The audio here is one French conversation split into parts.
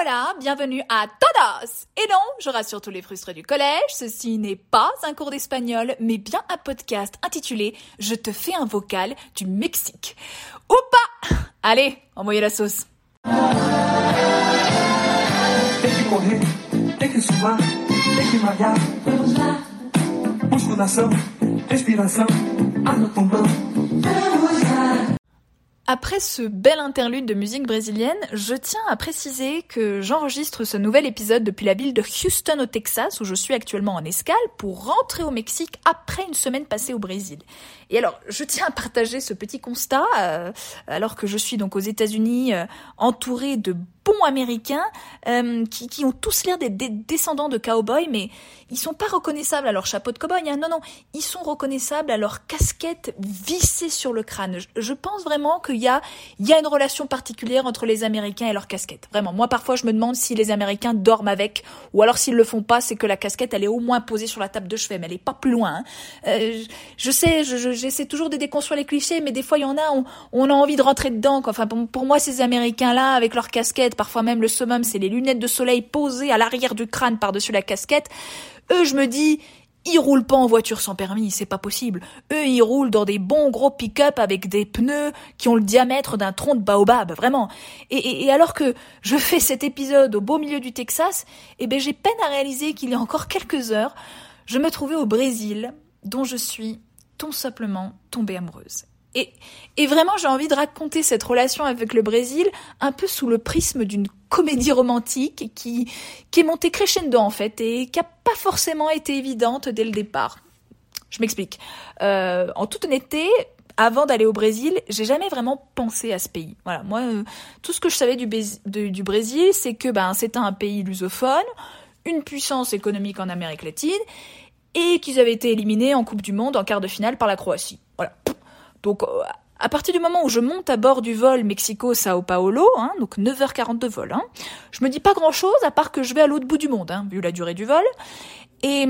Hola, bienvenue à Todos Et non, je rassure tous les frustrés du collège, ceci n'est pas un cours d'espagnol, mais bien un podcast intitulé Je te fais un vocal du Mexique. Ou pas Allez, envoyez la sauce. Musculação, respiração, ar no pulmão. Après ce bel interlude de musique brésilienne, je tiens à préciser que j'enregistre ce nouvel épisode depuis la ville de Houston au Texas, où je suis actuellement en escale, pour rentrer au Mexique après une semaine passée au Brésil. Et alors, je tiens à partager ce petit constat, euh, alors que je suis donc aux États-Unis, euh, entourée de bons Américains euh, qui, qui, ont tous l'air d'être des descendants de cowboys, mais ils sont pas reconnaissables à leur chapeau de cowboy. Hein. Non, non, ils sont reconnaissables à leur casquette vissée sur le crâne. Je, je pense vraiment qu'il y a, il y a une relation particulière entre les Américains et leur casquette. Vraiment, moi parfois je me demande si les Américains dorment avec, ou alors s'ils le font pas, c'est que la casquette elle est au moins posée sur la table de chevet, mais elle est pas plus loin. Hein. Euh, je sais, je, j'essaie toujours de déconstruire les clichés, mais des fois il y en a, on, on a envie de rentrer dedans. Quoi. Enfin, pour, pour moi, ces Américains-là, avec leur casquette, parfois même le summum, c'est les lunettes de soleil posées à l'arrière du crâne par-dessus la casquette. Eux, je me dis, ils roulent pas en voiture sans permis, c'est pas possible. Eux, ils roulent dans des bons gros pick-up avec des pneus qui ont le diamètre d'un tronc de baobab, vraiment. Et, alors que je fais cet épisode au beau milieu du Texas, eh ben j'ai peine à réaliser qu'il y a encore quelques heures, je me trouvais au Brésil, dont je suis tout simplement tombée amoureuse. Et, vraiment, j'ai envie de raconter cette relation avec le Brésil un peu sous le prisme d'une comédie romantique qui, qui est montée crescendo en fait et qui a pas forcément été évidente dès le départ. Je m'explique. Euh, en toute honnêteté, avant d'aller au Brésil, j'ai jamais vraiment pensé à ce pays. Voilà, moi, euh, tout ce que je savais du, du Brésil, c'est que ben c'était un pays lusophone, une puissance économique en Amérique latine, et qu'ils avaient été éliminés en Coupe du Monde en quart de finale par la Croatie. Donc, à partir du moment où je monte à bord du vol Mexico-Sao Paulo, hein, donc 9h40 de vol, hein, je me dis pas grand chose à part que je vais à l'autre bout du monde, hein, vu la durée du vol. Et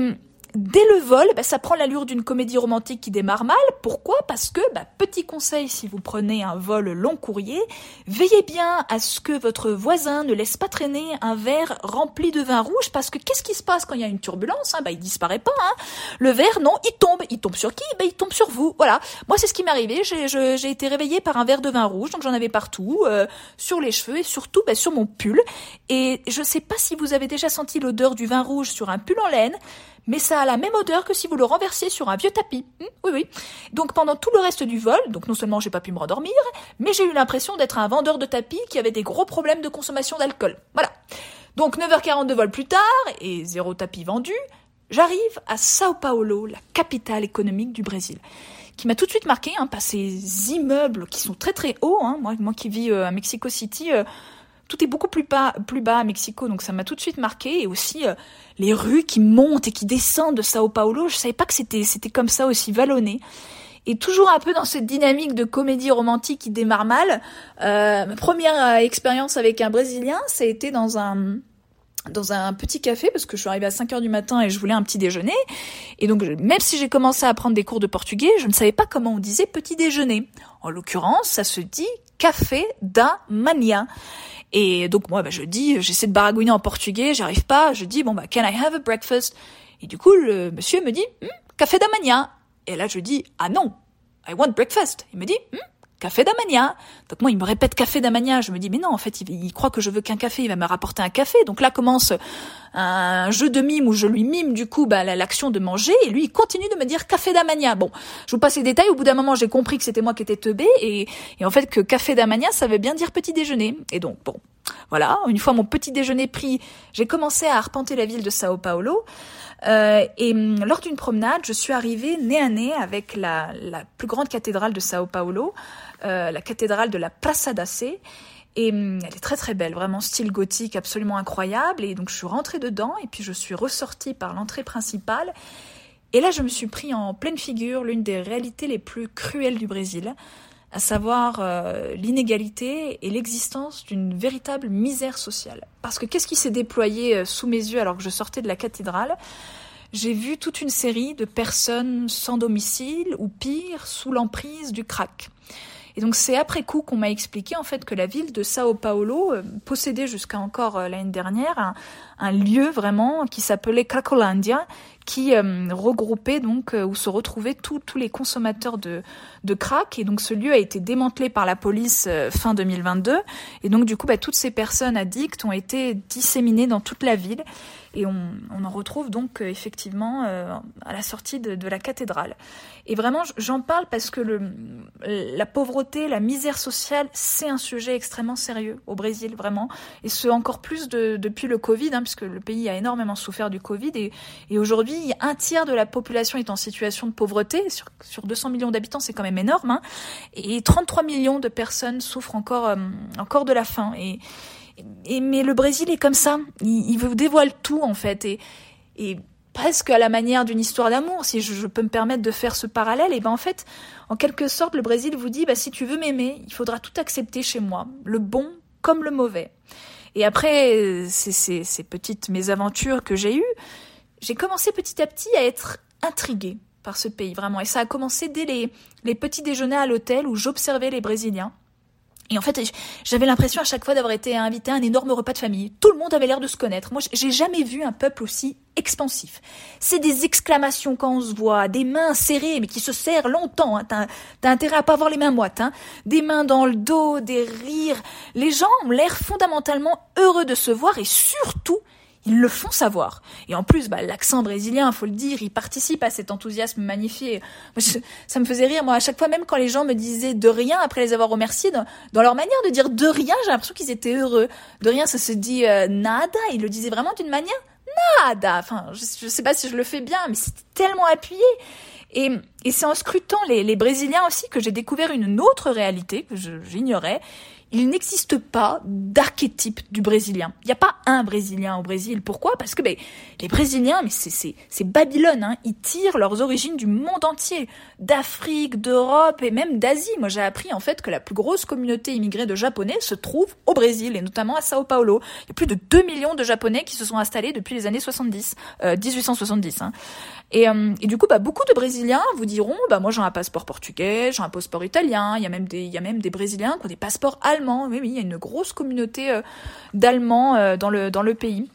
Dès le vol, bah, ça prend l'allure d'une comédie romantique qui démarre mal. Pourquoi? Parce que, bah, petit conseil, si vous prenez un vol long courrier, veillez bien à ce que votre voisin ne laisse pas traîner un verre rempli de vin rouge, parce que qu'est-ce qui se passe quand il y a une turbulence? Hein bah, Il disparaît pas. Hein le verre, non, il tombe. Il tombe sur qui? Bah, Il tombe sur vous. Voilà. Moi, c'est ce qui m'est arrivé. J'ai été réveillée par un verre de vin rouge, donc j'en avais partout, euh, sur les cheveux et surtout bah, sur mon pull. Et je sais pas si vous avez déjà senti l'odeur du vin rouge sur un pull en laine, mais ça a la même odeur que si vous le renversiez sur un vieux tapis. Mmh, oui, oui. Donc pendant tout le reste du vol, donc non seulement j'ai pas pu me rendormir, mais j'ai eu l'impression d'être un vendeur de tapis qui avait des gros problèmes de consommation d'alcool. Voilà. Donc 9h40 de vol plus tard, et zéro tapis vendu, j'arrive à Sao Paulo, la capitale économique du Brésil qui m'a tout de suite marqué hein, par ces immeubles qui sont très très hauts. Hein. Moi, moi qui vis euh, à Mexico City, euh, tout est beaucoup plus bas, plus bas à Mexico, donc ça m'a tout de suite marqué. Et aussi euh, les rues qui montent et qui descendent de Sao Paulo, je savais pas que c'était c'était comme ça aussi vallonné. Et toujours un peu dans cette dynamique de comédie romantique qui démarre mal. Euh, ma première expérience avec un Brésilien, ça a été dans un dans un petit café parce que je suis arrivée à 5 heures du matin et je voulais un petit déjeuner. Et donc, même si j'ai commencé à prendre des cours de portugais, je ne savais pas comment on disait petit déjeuner. En l'occurrence, ça se dit café da manhã. Et donc moi, bah, je dis, j'essaie de baragouiner en portugais, j'arrive pas, je dis, bon bah, can I have a breakfast? Et du coup, le monsieur me dit, hm, café d'amania. Et là, je dis, ah non, I want breakfast. Il me dit, hm, café d'amania. Donc moi, il me répète café d'amania. Je me dis, mais non, en fait, il, croit que je veux qu'un café, il va me rapporter un café. Donc là commence un jeu de mime où je lui mime du coup bah, l'action de manger et lui il continue de me dire café d'amania. Bon, je vous passe les détails. Au bout d'un moment, j'ai compris que c'était moi qui étais teubé et, et en fait que café d'amania, ça veut bien dire petit déjeuner. Et donc bon, voilà. Une fois mon petit déjeuner pris, j'ai commencé à arpenter la ville de Sao Paulo. Euh, et hum, lors d'une promenade, je suis arrivée nez à nez avec la, la plus grande cathédrale de Sao Paulo, euh, la cathédrale de la Praça da Sé. Et hum, elle est très très belle, vraiment style gothique absolument incroyable. Et donc je suis rentrée dedans et puis je suis ressortie par l'entrée principale. Et là je me suis pris en pleine figure l'une des réalités les plus cruelles du Brésil, à savoir euh, l'inégalité et l'existence d'une véritable misère sociale. Parce que qu'est-ce qui s'est déployé euh, sous mes yeux alors que je sortais de la cathédrale? J'ai vu toute une série de personnes sans domicile ou pire, sous l'emprise du crack. Et donc c'est après coup qu'on m'a expliqué en fait que la ville de Sao Paulo euh, possédait jusqu'à encore euh, l'année dernière un, un, lieu vraiment qui s'appelait Cracolandia, qui euh, regroupait donc où se retrouvaient tous les consommateurs de de crack. Et donc ce lieu a été démantelé par la police fin 2022. Et donc du coup, bah, toutes ces personnes addictes ont été disséminées dans toute la ville. Et on, on en retrouve donc effectivement à la sortie de, de la cathédrale. Et vraiment, j'en parle parce que le, la pauvreté, la misère sociale, c'est un sujet extrêmement sérieux au Brésil, vraiment. Et ce, encore plus de, depuis le Covid, hein, puisque le pays a énormément souffert du Covid. Et, et aujourd'hui, un tiers de la population est en situation de pauvreté. Sur, sur 200 millions d'habitants, c'est quand même énorme. Hein, et 33 millions de personnes souffrent encore, euh, encore de la faim. Et, mais le Brésil est comme ça. Il, vous dévoile tout, en fait. Et, et presque à la manière d'une histoire d'amour, si je, peux me permettre de faire ce parallèle, et ben en fait, en quelque sorte, le Brésil vous dit, bah, si tu veux m'aimer, il faudra tout accepter chez moi, le bon comme le mauvais. Et après ces, ces, ces petites mésaventures que j'ai eues, j'ai commencé petit à petit à être intriguée par ce pays, vraiment. Et ça a commencé dès les, les petits déjeuners à l'hôtel où j'observais les Brésiliens. Et en fait, j'avais l'impression à chaque fois d'avoir été invité à un énorme repas de famille. Tout le monde avait l'air de se connaître. Moi, j'ai jamais vu un peuple aussi expansif. C'est des exclamations quand on se voit, des mains serrées mais qui se serrent longtemps. Hein. T'as, as intérêt à pas avoir les mains moites. Hein. Des mains dans le dos, des rires. Les gens ont l'air fondamentalement heureux de se voir et surtout ils le font savoir. Et en plus, bah, l'accent brésilien, faut le dire, il participe à cet enthousiasme magnifié. ça me faisait rire, moi, à chaque fois, même quand les gens me disaient de rien après les avoir remerciés, dans, leur manière de dire de rien, j'ai l'impression qu'ils étaient heureux. De rien, ça se dit euh, nada. Ils le disaient vraiment d'une manière nada. Enfin, je, sais pas si je le fais bien, mais c'était tellement appuyé. Et, et c'est en scrutant les Brésiliens aussi que j'ai découvert une autre réalité que j'ignorais il n'existe pas d'archétype du Brésilien. Il n'y a pas un Brésilien au Brésil. Pourquoi? Parce que ben, les Brésiliens, mais c'est Babylone, hein, ils tirent leurs origines du monde entier, d'Afrique, d'Europe et même d'Asie. Moi, j'ai appris en fait que la plus grosse communauté immigrée de Japonais se trouve au Brésil et notamment à Sao Paulo. Il y a plus de 2 millions de Japonais qui se sont installés depuis les années 70, euh, 1870. Hein. Et, euh, et, du coup, bah, beaucoup de Brésiliens vous diront, bah moi j'ai un passeport portugais, j'ai un passeport italien. Il y a même des, il y a même des Brésiliens qui ont des passeports allemands. Oui, il y a une grosse communauté euh, d'Allemands euh, dans le pays.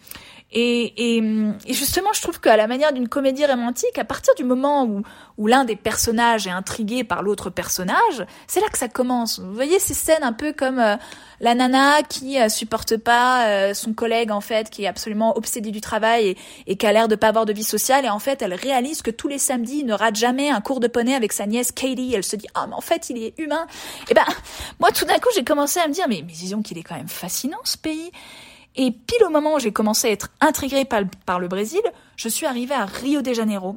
Et, et, et, justement, je trouve qu'à la manière d'une comédie romantique, à partir du moment où, où l'un des personnages est intrigué par l'autre personnage, c'est là que ça commence. Vous voyez ces scènes un peu comme euh, la nana qui euh, supporte pas euh, son collègue en fait, qui est absolument obsédé du travail et, et qui a l'air de pas avoir de vie sociale, et en fait elle réalise que tous les samedis il ne rate jamais un cours de poney avec sa nièce Katie. Elle se dit ah mais en fait il est humain. Et ben moi tout d'un coup j'ai commencé à me dire mais, mais disons qu'il est quand même fascinant ce pays. Et pile au moment où j'ai commencé à être intriguée par, par, le Brésil, je suis arrivée à Rio de Janeiro.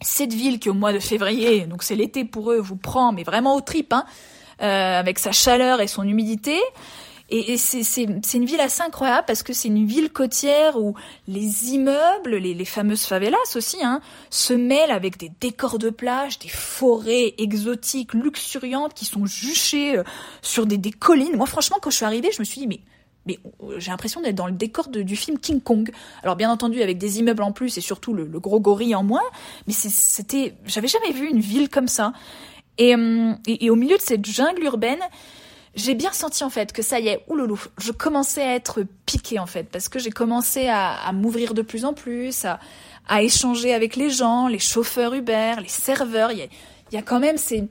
Cette ville qui au mois de février, donc c'est l'été pour eux, vous prend mais vraiment au trip, hein, euh, avec sa chaleur et son humidité. Et, et c'est une ville assez incroyable parce que c'est une ville côtière où les immeubles, les, les fameuses favelas aussi, hein, se mêlent avec des décors de plage, des forêts exotiques, luxuriantes qui sont juchées euh, sur des, des collines. Moi franchement quand je suis arrivée, je me suis dit mais mais j'ai l'impression d'être dans le décor du film King Kong. Alors bien entendu avec des immeubles en plus et surtout le, gros gorille en moins, mais c'était, j'avais jamais vu une ville comme ça. Et, et, au milieu de cette jungle urbaine, j'ai bien senti en fait que ça y est, ouloulou, je commençais à être piquée en fait, parce que j'ai commencé à, m'ouvrir de plus en plus, à, échanger avec les gens, les chauffeurs Uber, les serveurs. Il y y a quand même ces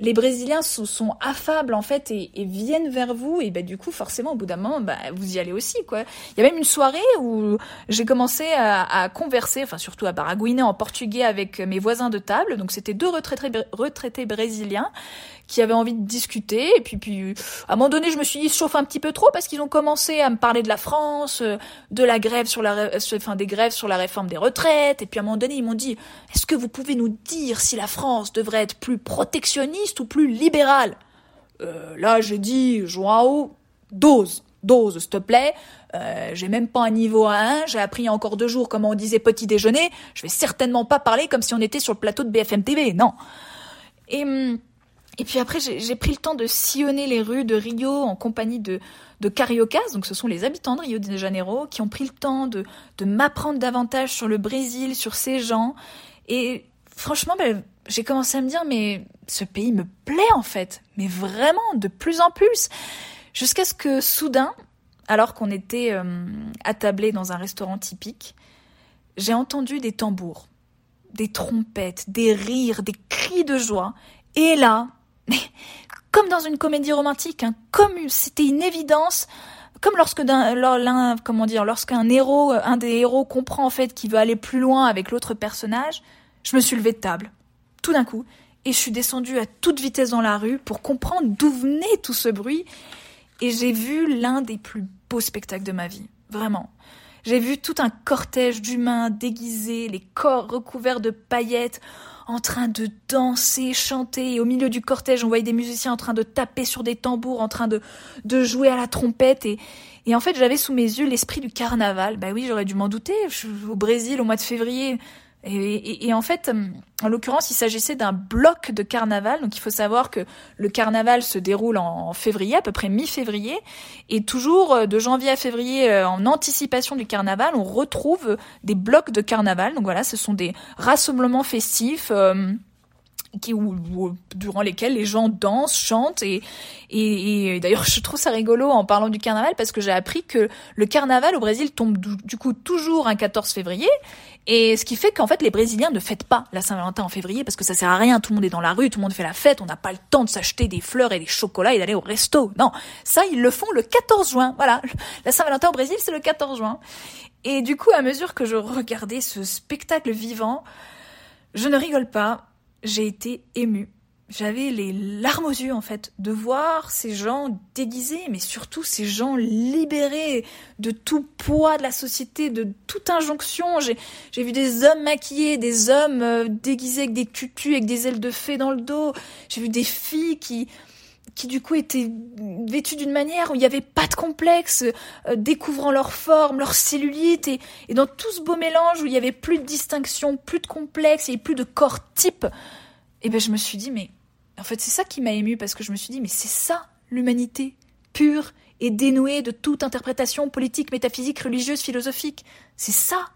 les Brésiliens sont, sont, affables en fait et, et, viennent vers vous et ben du coup forcément au bout d'un moment bah, vous y allez aussi quoi. Il y a même une soirée où j'ai commencé à, à, converser, enfin surtout à baragouiner en portugais avec mes voisins de table. Donc c'était deux retraités, retraités brésiliens qui avaient envie de discuter et puis puis à un moment donné je me suis dit chauffe un petit peu trop parce qu'ils ont commencé à me parler de la France, de la grève sur la enfin des grèves sur la réforme des retraites et puis à un moment donné ils m'ont dit est-ce que vous pouvez nous dire si la France devrait être plus protectionniste ou plus libéral. Euh, là, j'ai dit, Joao, dose, dose, s'il te plaît. Euh, j'ai même pas un niveau à 1, j'ai appris encore deux jours comment on disait petit déjeuner. Je vais certainement pas parler comme si on était sur le plateau de BFM TV, non. Et, et puis après, j'ai pris le temps de sillonner les rues de Rio en compagnie de, de cariocas, donc ce sont les habitants de Rio de Janeiro, qui ont pris le temps de, de m'apprendre davantage sur le Brésil, sur ces gens. Et franchement, ben, j'ai commencé à me dire mais ce pays me plaît en fait, mais vraiment de plus en plus, jusqu'à ce que soudain, alors qu'on était euh, attablé dans un restaurant typique, j'ai entendu des tambours, des trompettes, des rires, des cris de joie, et là, comme dans une comédie romantique, hein, comme c'était une évidence, comme lorsque comment dire, lorsqu'un héros, un des héros comprend en fait qu'il veut aller plus loin avec l'autre personnage, je me suis levée de table, d'un coup, et je suis descendue à toute vitesse dans la rue pour comprendre d'où venait tout ce bruit, et j'ai vu l'un des plus beaux spectacles de ma vie, vraiment. J'ai vu tout un cortège d'humains déguisés, les corps recouverts de paillettes, en train de danser, chanter, et au milieu du cortège, on voyait des musiciens en train de taper sur des tambours, en train de, de jouer à la trompette, et, et en fait, j'avais sous mes yeux l'esprit du carnaval. Bah oui, j'aurais dû m'en douter. Je suis au Brésil au mois de février. Et, en fait, en l'occurrence, il s'agissait d'un bloc de carnaval. Donc, il faut savoir que le carnaval se déroule en février, à peu près mi-février, et toujours euh, de janvier à février, euh, en anticipation du carnaval, on retrouve des blocs de carnaval. Donc voilà, ce sont des rassemblements festifs. Euh, qui, durant lesquels les gens dansent, chantent et, et, d'ailleurs je trouve ça rigolo en parlant du carnaval parce que j'ai appris que le carnaval au Brésil tombe du, coup toujours un 14 février et ce qui fait qu'en fait les Brésiliens ne fêtent pas la Saint-Valentin en février parce que ça sert à rien, tout le monde est dans la rue, tout le monde fait la fête, on n'a pas le temps de s'acheter des fleurs et des chocolats et d'aller au resto. Non, ça ils le font le 14 juin. Voilà, la Saint-Valentin au Brésil c'est le 14 juin. Et du coup à mesure que je regardais ce spectacle vivant, je ne rigole pas, j'ai été émue. J'avais les larmes aux yeux en fait de voir ces gens déguisés, mais surtout ces gens libérés de tout poids de la société, de toute injonction. J'ai vu des hommes maquillés, des hommes euh, déguisés avec des tutus, avec des ailes de fée dans le dos. J'ai vu des filles qui qui du coup étaient vêtues d'une manière où il n'y avait pas de complexe, euh, découvrant leur forme, leur cellulite, et, dans tout ce beau mélange où il n'y avait plus de distinction, plus de complexe, et plus de corps type, et ben je me suis dit, mais en fait c'est ça qui m'a ému parce que je me suis dit, mais c'est ça l'humanité, pure et dénouée de toute interprétation politique, métaphysique, religieuse, philosophique. C'est ça.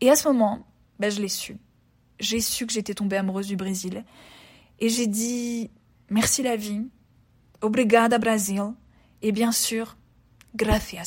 Et à ce moment, ben je l'ai su. J'ai su que j'étais tombée amoureuse du Brésil. Et j'ai dit, merci la vie, obrigada Brasil, et bien sûr, gracias.